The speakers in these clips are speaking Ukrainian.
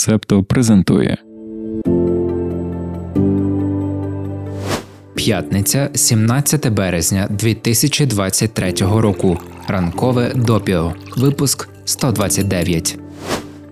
Септо презентує. П'ятниця, 17 березня 2023 року. Ранкове допіо. Випуск 129.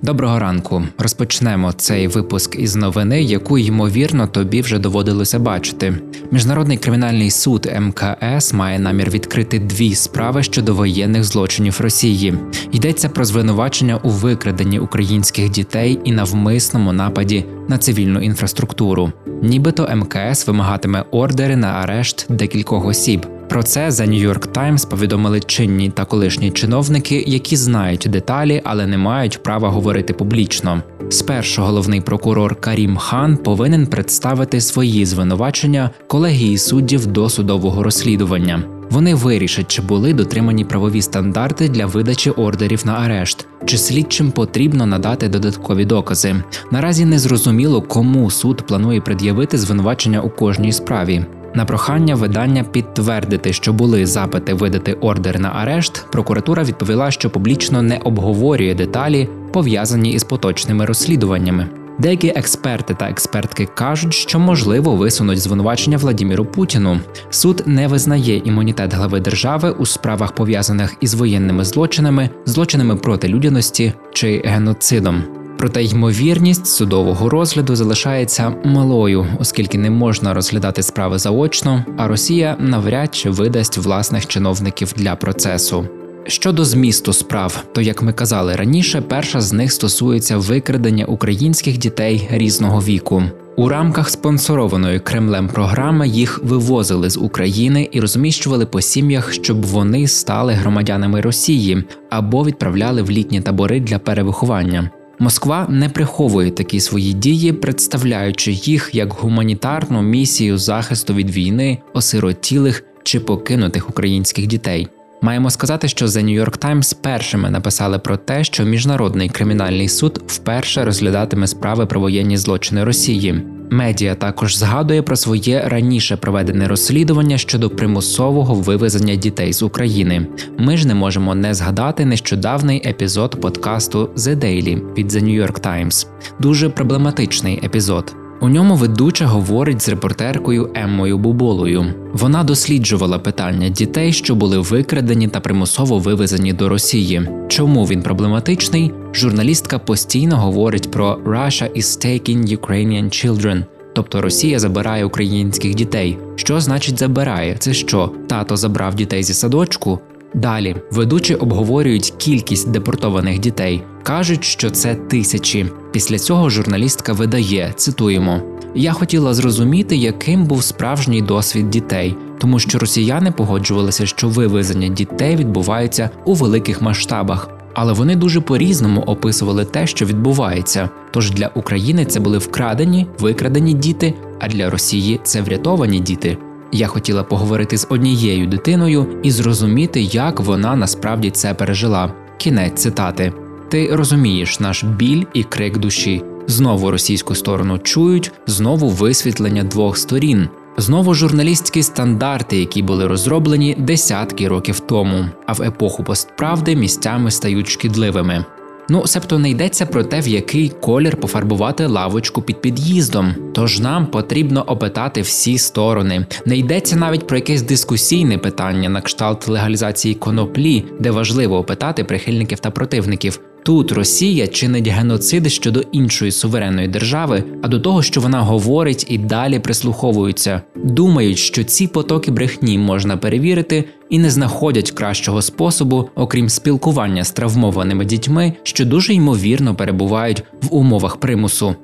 Доброго ранку. Розпочнемо цей випуск із новини, яку ймовірно тобі вже доводилося бачити. Міжнародний кримінальний суд МКС має намір відкрити дві справи щодо воєнних злочинів Росії. Йдеться про звинувачення у викраденні українських дітей і навмисному нападі на цивільну інфраструктуру. Нібито МКС вимагатиме ордери на арешт декількох осіб. Про це за New York Times повідомили чинні та колишні чиновники, які знають деталі, але не мають права говорити публічно. Спершу головний прокурор Карім Хан повинен представити свої звинувачення колегії суддів до судового розслідування. Вони вирішать, чи були дотримані правові стандарти для видачі ордерів на арешт, чи слідчим потрібно надати додаткові докази. Наразі не зрозуміло, кому суд планує пред'явити звинувачення у кожній справі. На прохання видання підтвердити, що були запити видати ордер на арешт. Прокуратура відповіла, що публічно не обговорює деталі, пов'язані із поточними розслідуваннями. Деякі експерти та експертки кажуть, що можливо висунуть звинувачення Владіміру Путіну. Суд не визнає імунітет глави держави у справах пов'язаних із воєнними злочинами, злочинами проти людяності чи геноцидом. Проте ймовірність судового розгляду залишається малою, оскільки не можна розглядати справи заочно, а Росія навряд чи видасть власних чиновників для процесу. Щодо змісту справ, то як ми казали раніше, перша з них стосується викрадення українських дітей різного віку. У рамках спонсорованої Кремлем програми їх вивозили з України і розміщували по сім'ях, щоб вони стали громадянами Росії або відправляли в літні табори для перевиховання. Москва не приховує такі свої дії, представляючи їх як гуманітарну місію захисту від війни, осиротілих чи покинутих українських дітей. Маємо сказати, що The New York Times першими написали про те, що міжнародний кримінальний суд вперше розглядатиме справи про воєнні злочини Росії. Медіа також згадує про своє раніше проведене розслідування щодо примусового вивезення дітей з України. Ми ж не можемо не згадати нещодавний епізод подкасту The Daily від The New York Times. Дуже проблематичний епізод. У ньому ведуча говорить з репортеркою Еммою Буболою. Вона досліджувала питання дітей, що були викрадені та примусово вивезені до Росії. Чому він проблематичний? Журналістка постійно говорить про «Russia is taking Ukrainian children», тобто Росія забирає українських дітей. Що значить забирає? Це що? Тато забрав дітей зі садочку? Далі ведучі обговорюють кількість депортованих дітей, кажуть, що це тисячі. Після цього журналістка видає, цитуємо: Я хотіла зрозуміти, яким був справжній досвід дітей, тому що росіяни погоджувалися, що вивезення дітей відбувається у великих масштабах. Але вони дуже по-різному описували те, що відбувається. Тож для України це були вкрадені, викрадені діти, а для Росії це врятовані діти. Я хотіла поговорити з однією дитиною і зрозуміти, як вона насправді це пережила. Кінець цитати: Ти розумієш наш біль і крик душі. Знову російську сторону чують, знову висвітлення двох сторін, знову журналістські стандарти, які були розроблені десятки років тому, а в епоху постправди місцями стають шкідливими. Ну, себто не йдеться про те, в який колір пофарбувати лавочку під під'їздом. Тож нам потрібно опитати всі сторони. Не йдеться навіть про якесь дискусійне питання на кшталт легалізації коноплі, де важливо опитати прихильників та противників. Тут Росія чинить геноцид щодо іншої суверенної держави, а до того, що вона говорить і далі прислуховуються, думають, що ці потоки брехні можна перевірити і не знаходять кращого способу, окрім спілкування з травмованими дітьми, що дуже ймовірно перебувають в умовах примусу.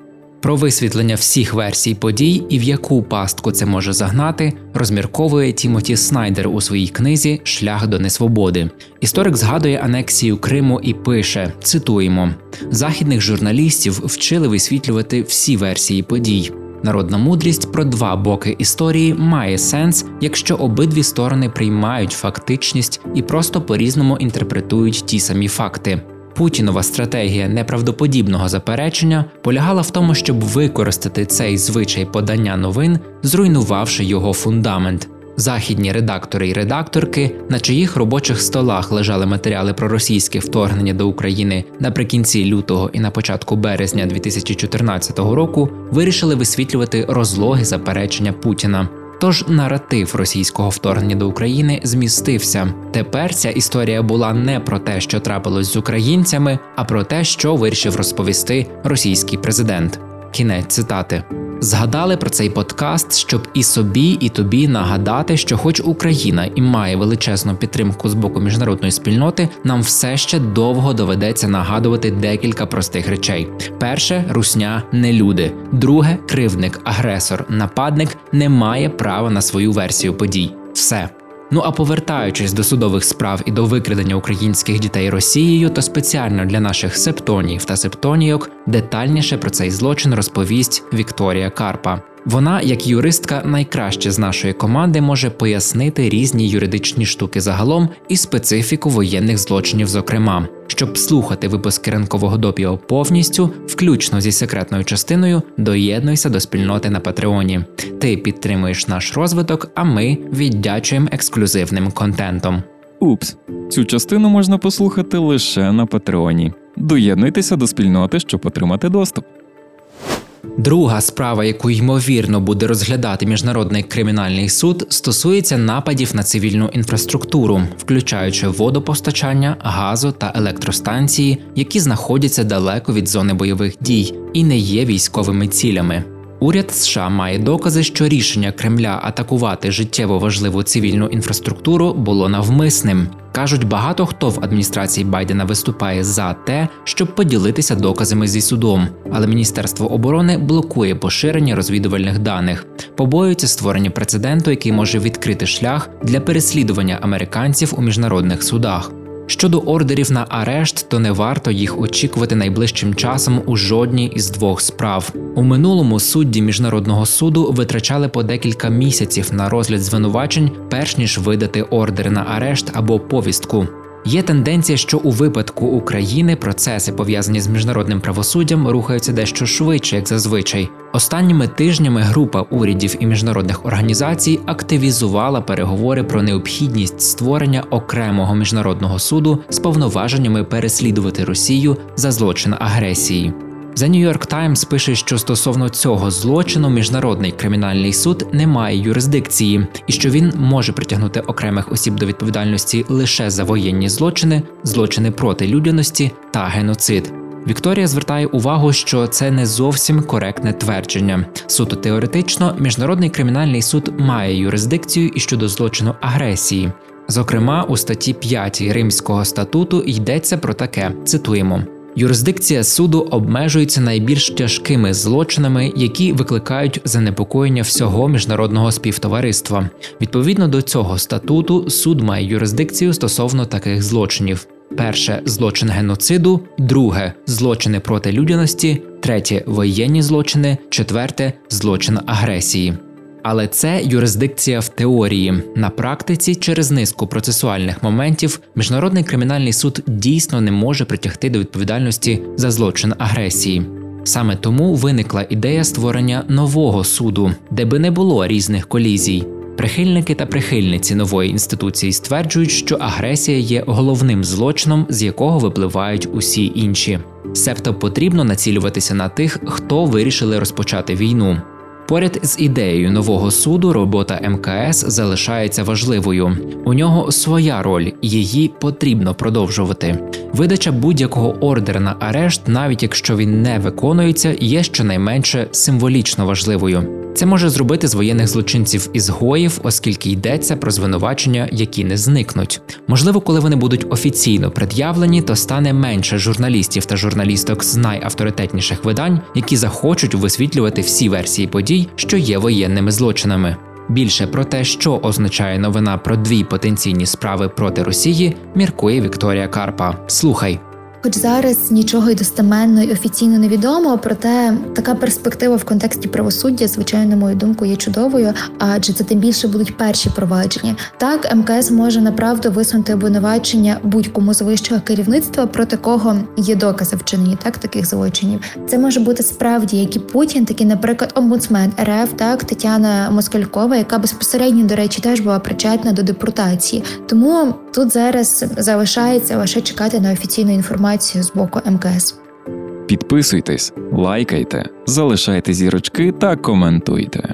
Про висвітлення всіх версій подій і в яку пастку це може загнати, розмірковує Тімоті Снайдер у своїй книзі Шлях до несвободи. Історик згадує анексію Криму і пише: цитуємо: західних журналістів вчили висвітлювати всі версії подій. Народна мудрість про два боки історії має сенс, якщо обидві сторони приймають фактичність і просто по різному інтерпретують ті самі факти. Путінова стратегія неправдоподібного заперечення полягала в тому, щоб використати цей звичай подання новин, зруйнувавши його фундамент. Західні редактори і редакторки, на чиїх робочих столах лежали матеріали про російське вторгнення до України наприкінці лютого і на початку березня 2014 року, вирішили висвітлювати розлоги заперечення Путіна. Тож наратив російського вторгнення до України змістився. Тепер ця історія була не про те, що трапилось з українцями, а про те, що вирішив розповісти російський президент. Кінець цитати. Згадали про цей подкаст, щоб і собі, і тобі нагадати, що, хоч Україна і має величезну підтримку з боку міжнародної спільноти, нам все ще довго доведеться нагадувати декілька простих речей: перше русня не люди, друге кривдник, агресор, нападник не має права на свою версію подій. Все. Ну а повертаючись до судових справ і до викрадення українських дітей Росією, то спеціально для наших септонів та септонійок детальніше про цей злочин розповість Вікторія Карпа. Вона, як юристка, найкраще з нашої команди може пояснити різні юридичні штуки загалом і специфіку воєнних злочинів, зокрема. Щоб слухати випуски ранкового допіо повністю, включно зі секретною частиною, доєднуйся до спільноти на Патреоні. Ти підтримуєш наш розвиток, а ми віддячуємо ексклюзивним контентом. Упс, цю частину можна послухати лише на Патреоні. Доєднуйтеся до спільноти, щоб отримати доступ. Друга справа, яку ймовірно буде розглядати міжнародний кримінальний суд, стосується нападів на цивільну інфраструктуру, включаючи водопостачання, газу та електростанції, які знаходяться далеко від зони бойових дій і не є військовими цілями. Уряд США має докази, що рішення Кремля атакувати життєво важливу цивільну інфраструктуру було навмисним. Кажуть, багато хто в адміністрації Байдена виступає за те, щоб поділитися доказами зі судом, але Міністерство оборони блокує поширення розвідувальних даних, побоюється створення прецеденту, який може відкрити шлях для переслідування американців у міжнародних судах. Щодо ордерів на арешт, то не варто їх очікувати найближчим часом у жодній із двох справ. У минулому судді міжнародного суду витрачали по декілька місяців на розгляд звинувачень, перш ніж видати ордер на арешт або повістку. Є тенденція, що у випадку України процеси, пов'язані з міжнародним правосуддям, рухаються дещо швидше, як зазвичай. Останніми тижнями група урядів і міжнародних організацій активізувала переговори про необхідність створення окремого міжнародного суду з повноваженнями переслідувати Росію за злочин агресії. The New York Times пише, що стосовно цього злочину міжнародний кримінальний суд не має юрисдикції, і що він може притягнути окремих осіб до відповідальності лише за воєнні злочини, злочини проти людяності та геноцид. Вікторія звертає увагу, що це не зовсім коректне твердження. Суто теоретично, міжнародний кримінальний суд має юрисдикцію і щодо злочину агресії. Зокрема, у статті 5 Римського статуту йдеться про таке: цитуємо. Юрисдикція суду обмежується найбільш тяжкими злочинами, які викликають занепокоєння всього міжнародного співтовариства. Відповідно до цього статуту, суд має юрисдикцію стосовно таких злочинів: перше злочин геноциду, друге злочини проти людяності, третє воєнні злочини, четверте злочин агресії. Але це юрисдикція в теорії. На практиці, через низку процесуальних моментів, міжнародний кримінальний суд дійсно не може притягти до відповідальності за злочин агресії. Саме тому виникла ідея створення нового суду, де би не було різних колізій. Прихильники та прихильниці нової інституції стверджують, що агресія є головним злочином, з якого випливають усі інші. Себто потрібно націлюватися на тих, хто вирішили розпочати війну. Поряд з ідеєю нового суду робота МКС залишається важливою. У нього своя роль, її потрібно продовжувати. Видача будь-якого ордера на арешт, навіть якщо він не виконується, є щонайменше символічно важливою. Це може зробити з воєнних злочинців ізгоїв, оскільки йдеться про звинувачення, які не зникнуть. Можливо, коли вони будуть офіційно пред'явлені, то стане менше журналістів та журналісток з найавторитетніших видань, які захочуть висвітлювати всі версії подій, що є воєнними злочинами. Більше про те, що означає новина про дві потенційні справи проти Росії, міркує Вікторія Карпа. Слухай. Хоч зараз нічого й достеменно і офіційно не відомо, проте така перспектива в контексті правосуддя, звичайно, мою думку, є чудовою, адже це тим більше будуть перші провадження. Так, МКС може направду висунути обвинувачення будь-кому з вищого керівництва, проти кого є докази вчинені так таких злочинів. Це може бути справді як і Путін, так і, наприклад, омбудсмен РФ, так Тетяна Москалькова, яка безпосередньо, до речі, теж була причетна до депортації. Тому тут зараз залишається лише чекати на офіційну інформацію з боку МКС. Підписуйтесь, лайкайте, залишайте зірочки та коментуйте.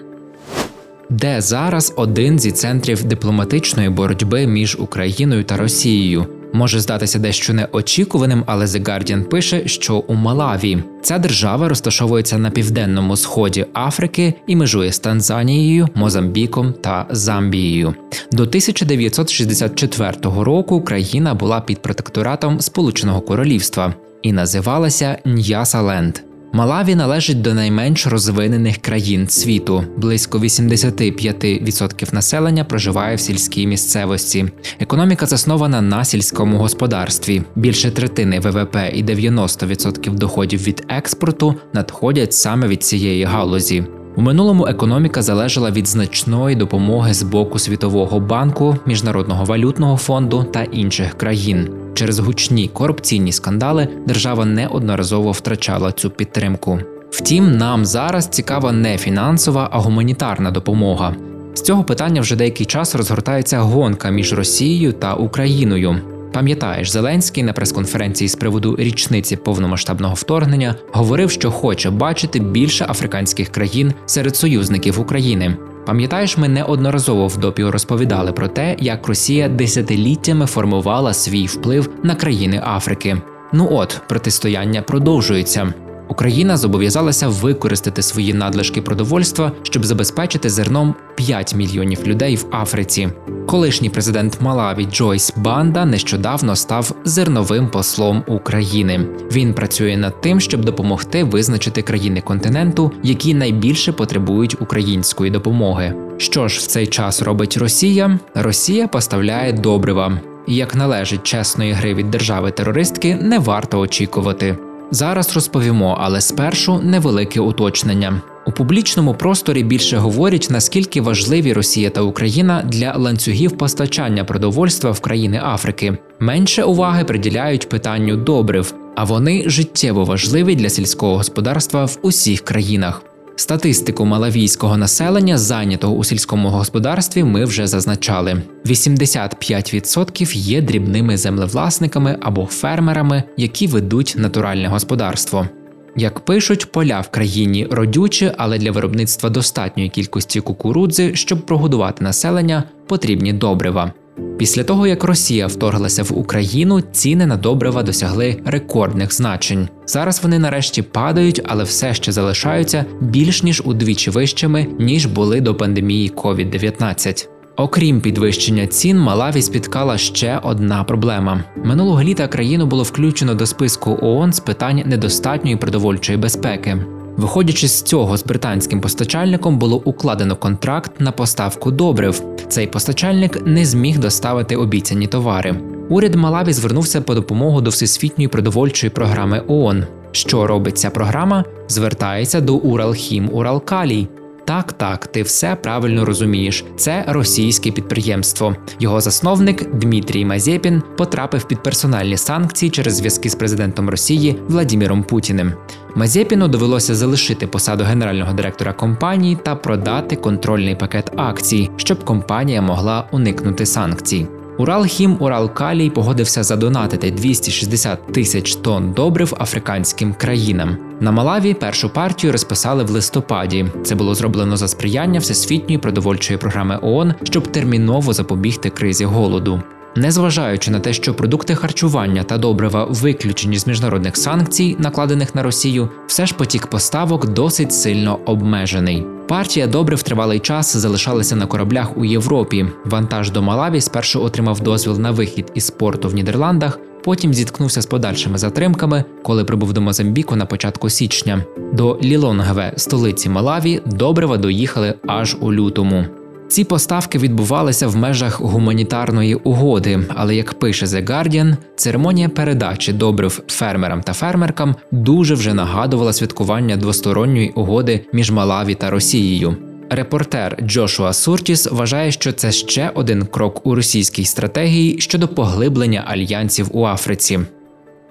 Де зараз один зі центрів дипломатичної боротьби між Україною та Росією? Може здатися дещо неочікуваним, але The Guardian пише, що у Малаві ця держава розташовується на південному сході Африки і межує з Танзанією, Мозамбіком та Замбією. До 1964 року країна була під протекторатом Сполученого Королівства і називалася Ньясаленд. Малаві належить до найменш розвинених країн світу. Близько 85% населення проживає в сільській місцевості. Економіка заснована на сільському господарстві. Більше третини ВВП і 90% доходів від експорту надходять саме від цієї галузі. У минулому економіка залежала від значної допомоги з боку Світового банку, Міжнародного валютного фонду та інших країн. Через гучні корупційні скандали держава неодноразово втрачала цю підтримку. Втім, нам зараз цікава не фінансова, а гуманітарна допомога. З цього питання вже деякий час розгортається гонка між Росією та Україною. Пам'ятаєш, Зеленський на прес-конференції з приводу річниці повномасштабного вторгнення говорив, що хоче бачити більше африканських країн серед союзників України. Пам'ятаєш, ми неодноразово в допі розповідали про те, як Росія десятиліттями формувала свій вплив на країни Африки. Ну от протистояння продовжується. Україна зобов'язалася використати свої надлишки продовольства, щоб забезпечити зерном 5 мільйонів людей в Африці. Колишній президент Малаві Джойс Банда нещодавно став зерновим послом України. Він працює над тим, щоб допомогти визначити країни континенту, які найбільше потребують української допомоги. Що ж в цей час робить Росія? Росія поставляє добрива. Як належить чесної гри від держави терористки, не варто очікувати. Зараз розповімо, але спершу невелике уточнення. У публічному просторі більше говорять, наскільки важливі Росія та Україна для ланцюгів постачання продовольства в країни Африки. Менше уваги приділяють питанню добрив, а вони життєво важливі для сільського господарства в усіх країнах. Статистику малавійського населення, зайнятого у сільському господарстві, ми вже зазначали: 85% є дрібними землевласниками або фермерами, які ведуть натуральне господарство. Як пишуть, поля в країні родючі, але для виробництва достатньої кількості кукурудзи, щоб прогодувати населення, потрібні добрива. Після того, як Росія вторглася в Україну, ціни на добрива досягли рекордних значень. Зараз вони нарешті падають, але все ще залишаються більш ніж удвічі вищими, ніж були до пандемії COVID-19. Окрім підвищення цін, Малаві спіткала ще одна проблема. Минулого літа країну було включено до списку ООН з питань недостатньої продовольчої безпеки. Виходячи з цього, з британським постачальником було укладено контракт на поставку добрив. Цей постачальник не зміг доставити обіцяні товари. Уряд Малаві звернувся по допомогу до всесвітньої продовольчої програми ООН. Що робить ця програма? Звертається до Уралхім Уралкалій. Так, так, ти все правильно розумієш. Це російське підприємство. Його засновник Дмитрій Мазєпін потрапив під персональні санкції через зв'язки з президентом Росії Владіміром Путіним. Мазєпіну довелося залишити посаду генерального директора компанії та продати контрольний пакет акцій, щоб компанія могла уникнути санкцій. Уралхім Уралкалій погодився задонатити 260 тисяч тонн добрив африканським країнам. На Малаві першу партію розписали в листопаді. Це було зроблено за сприяння всесвітньої продовольчої програми ООН, щоб терміново запобігти кризі голоду. Незважаючи на те, що продукти харчування та добрива виключені з міжнародних санкцій, накладених на Росію, все ж потік поставок досить сильно обмежений. Партія добрив тривалий час залишалася на кораблях у Європі. Вантаж до Малаві спершу отримав дозвіл на вихід із порту в Нідерландах. Потім зіткнувся з подальшими затримками, коли прибув до Мозамбіку на початку січня. До Лілонгве, столиці Малаві, добрива доїхали аж у лютому. Ці поставки відбувалися в межах гуманітарної угоди, але як пише The Guardian, церемонія передачі добрив фермерам та фермеркам дуже вже нагадувала святкування двосторонньої угоди між Малаві та Росією. Репортер Джошуа Суртіс вважає, що це ще один крок у російській стратегії щодо поглиблення альянсів у Африці.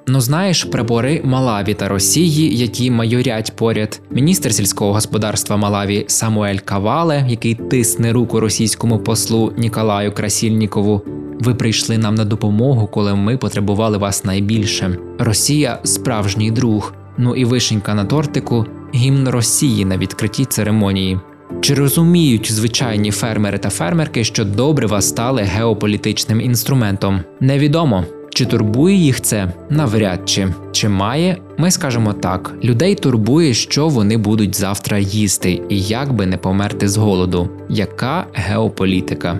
Ну знаєш, прапори Малаві та Росії, які майорять поряд, міністр сільського господарства Малаві Самуель Кавале, який тисне руку російському послу Ніколаю Красільнікову. Ви прийшли нам на допомогу, коли ми потребували вас найбільше. Росія справжній друг. Ну і вишенька на тортику гімн Росії на відкритті церемонії. Чи розуміють звичайні фермери та фермерки, що добрива стали геополітичним інструментом? Невідомо. Чи турбує їх це? Навряд чи. Чи має? Ми скажемо так: людей турбує, що вони будуть завтра їсти, і як би не померти з голоду. Яка геополітика?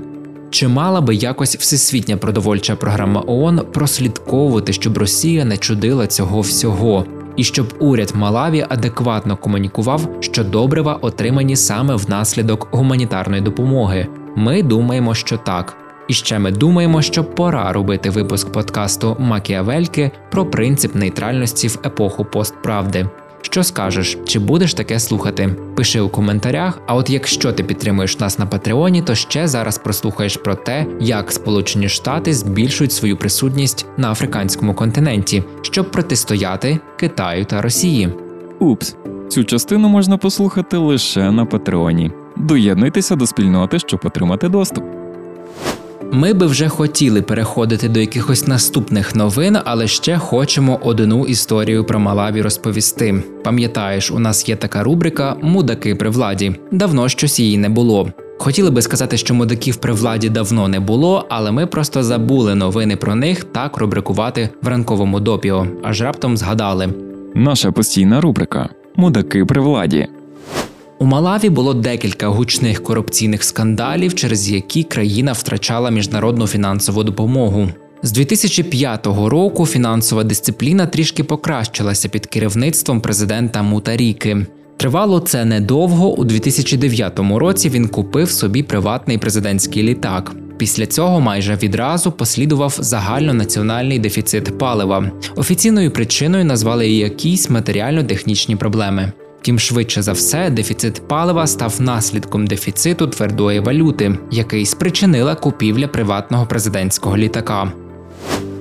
Чи мала би якось всесвітня продовольча програма ООН прослідковувати, щоб Росія не чудила цього всього? І щоб уряд Малаві адекватно комунікував, що добрива отримані саме внаслідок гуманітарної допомоги. Ми думаємо, що так. І ще ми думаємо, що пора робити випуск подкасту Макіавельки про принцип нейтральності в епоху постправди. Що скажеш, чи будеш таке слухати? Пиши у коментарях. А от якщо ти підтримуєш нас на Патреоні, то ще зараз прослухаєш про те, як Сполучені Штати збільшують свою присутність на африканському континенті, щоб протистояти Китаю та Росії. Упс, цю частину можна послухати лише на Патреоні. Доєднуйтеся до спільноти, щоб отримати доступ. Ми би вже хотіли переходити до якихось наступних новин, але ще хочемо одну історію про Малаві розповісти. Пам'ятаєш, у нас є така рубрика Мудаки при владі. Давно щось її не було. Хотіли би сказати, що мудаків при владі давно не було, але ми просто забули новини про них так рубрикувати в ранковому допіо, аж раптом згадали. Наша постійна рубрика Мудаки при владі. У Малаві було декілька гучних корупційних скандалів, через які країна втрачала міжнародну фінансову допомогу. З 2005 року фінансова дисципліна трішки покращилася під керівництвом президента Мутаріки. Тривало це недовго. У 2009 році він купив собі приватний президентський літак. Після цього майже відразу послідував загальнонаціональний дефіцит палива. Офіційною причиною назвали якісь матеріально-технічні проблеми. Тим швидше за все, дефіцит палива став наслідком дефіциту твердої валюти, який спричинила купівля приватного президентського літака.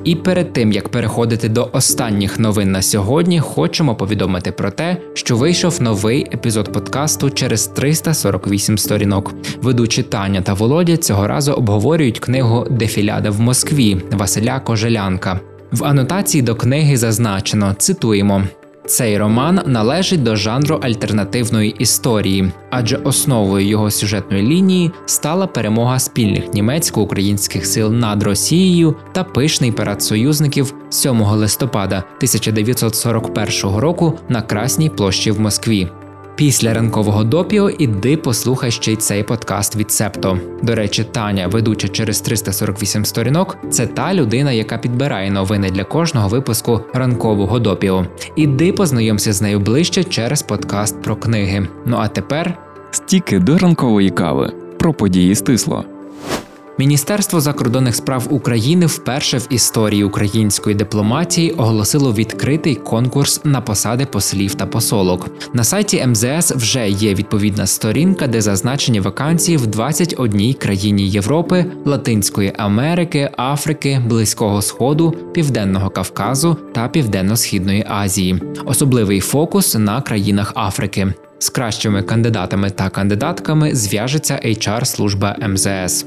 І перед тим як переходити до останніх новин на сьогодні, хочемо повідомити про те, що вийшов новий епізод подкасту через 348 сторінок. Ведучі Таня та Володя цього разу обговорюють книгу Дефіляда в Москві Василя Кожелянка. В анотації до книги зазначено цитуємо. Цей роман належить до жанру альтернативної історії, адже основою його сюжетної лінії стала перемога спільних німецько-українських сил над Росією та пишний парад союзників 7 листопада 1941 року на Красній площі в Москві. Після ранкового допіо іди послухай ще й цей подкаст від Септо. До речі, Таня, ведуча через 348 сторінок, це та людина, яка підбирає новини для кожного випуску ранкового допіо. Іди познайомся з нею ближче через подкаст про книги. Ну а тепер Стіки до ранкової кави про події стисло. Міністерство закордонних справ України вперше в історії української дипломатії оголосило відкритий конкурс на посади послів та посолок. На сайті МЗС вже є відповідна сторінка, де зазначені вакансії в 21 країні Європи, Латинської Америки, Африки, Близького Сходу, Південного Кавказу та Південно-Східної Азії. Особливий фокус на країнах Африки. З кращими кандидатами та кандидатками зв'яжеться HR-служба МЗС.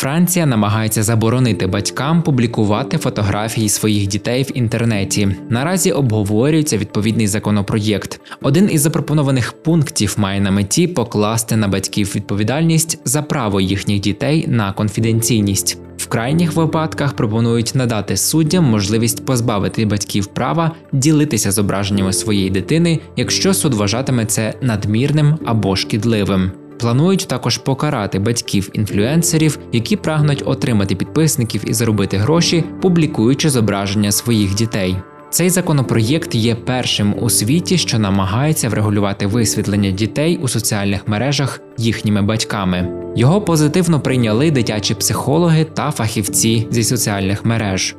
Франція намагається заборонити батькам публікувати фотографії своїх дітей в інтернеті. Наразі обговорюється відповідний законопроєкт. Один із запропонованих пунктів має на меті покласти на батьків відповідальність за право їхніх дітей на конфіденційність. В крайніх випадках пропонують надати суддям можливість позбавити батьків права ділитися зображеннями своєї дитини, якщо суд вважатиме це надмірним або шкідливим. Планують також покарати батьків інфлюенсерів, які прагнуть отримати підписників і заробити гроші, публікуючи зображення своїх дітей. Цей законопроєкт є першим у світі, що намагається врегулювати висвітлення дітей у соціальних мережах їхніми батьками. Його позитивно прийняли дитячі психологи та фахівці зі соціальних мереж.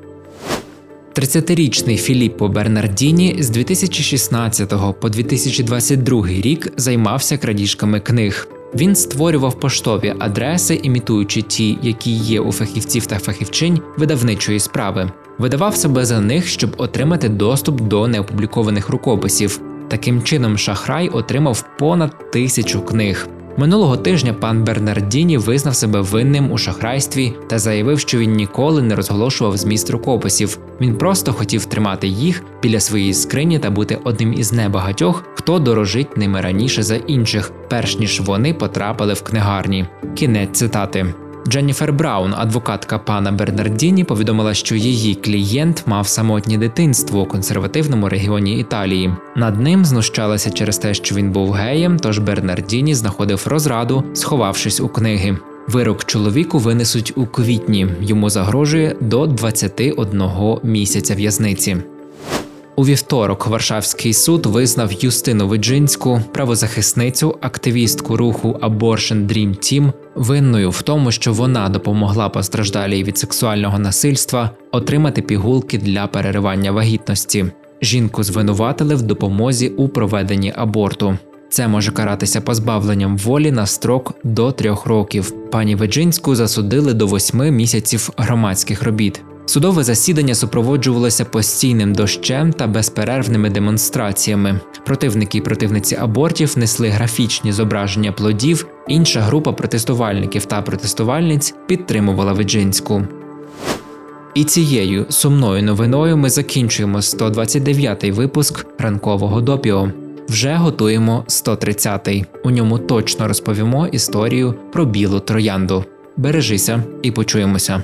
30-річний Філіппо Бернардіні з 2016 по 2022 рік займався крадіжками книг. Він створював поштові адреси, імітуючи ті, які є у фахівців та фахівчинь видавничої справи. Видавав себе за них, щоб отримати доступ до неопублікованих рукописів. Таким чином, шахрай отримав понад тисячу книг. Минулого тижня пан Бернардіні визнав себе винним у шахрайстві та заявив, що він ніколи не розголошував зміст рукописів. Він просто хотів тримати їх біля своєї скрині та бути одним із небагатьох, хто дорожить ними раніше за інших, перш ніж вони потрапили в книгарні. Кінець цитати. Дженніфер Браун, адвокатка пана Бернардіні, повідомила, що її клієнт мав самотнє дитинство у консервативному регіоні Італії. Над ним знущалися через те, що він був геєм, тож Бернардіні знаходив розраду, сховавшись у книги. Вирок чоловіку винесуть у квітні. Йому загрожує до 21 місяця в'язниці. У вівторок Варшавський суд визнав Юстину Виджинську, правозахисницю, активістку руху Abortion Dream Team, винною в тому, що вона допомогла постраждалій від сексуального насильства отримати пігулки для переривання вагітності. Жінку звинуватили в допомозі у проведенні аборту. Це може каратися позбавленням волі на строк до трьох років. Пані Веджинську засудили до восьми місяців громадських робіт. Судове засідання супроводжувалося постійним дощем та безперервними демонстраціями. Противники і противниці абортів несли графічні зображення плодів. Інша група протестувальників та протестувальниць підтримувала Виджинську. І цією сумною новиною ми закінчуємо 129-й випуск ранкового допіо. Вже готуємо 130-й. У ньому точно розповімо історію про білу троянду. Бережися і почуємося.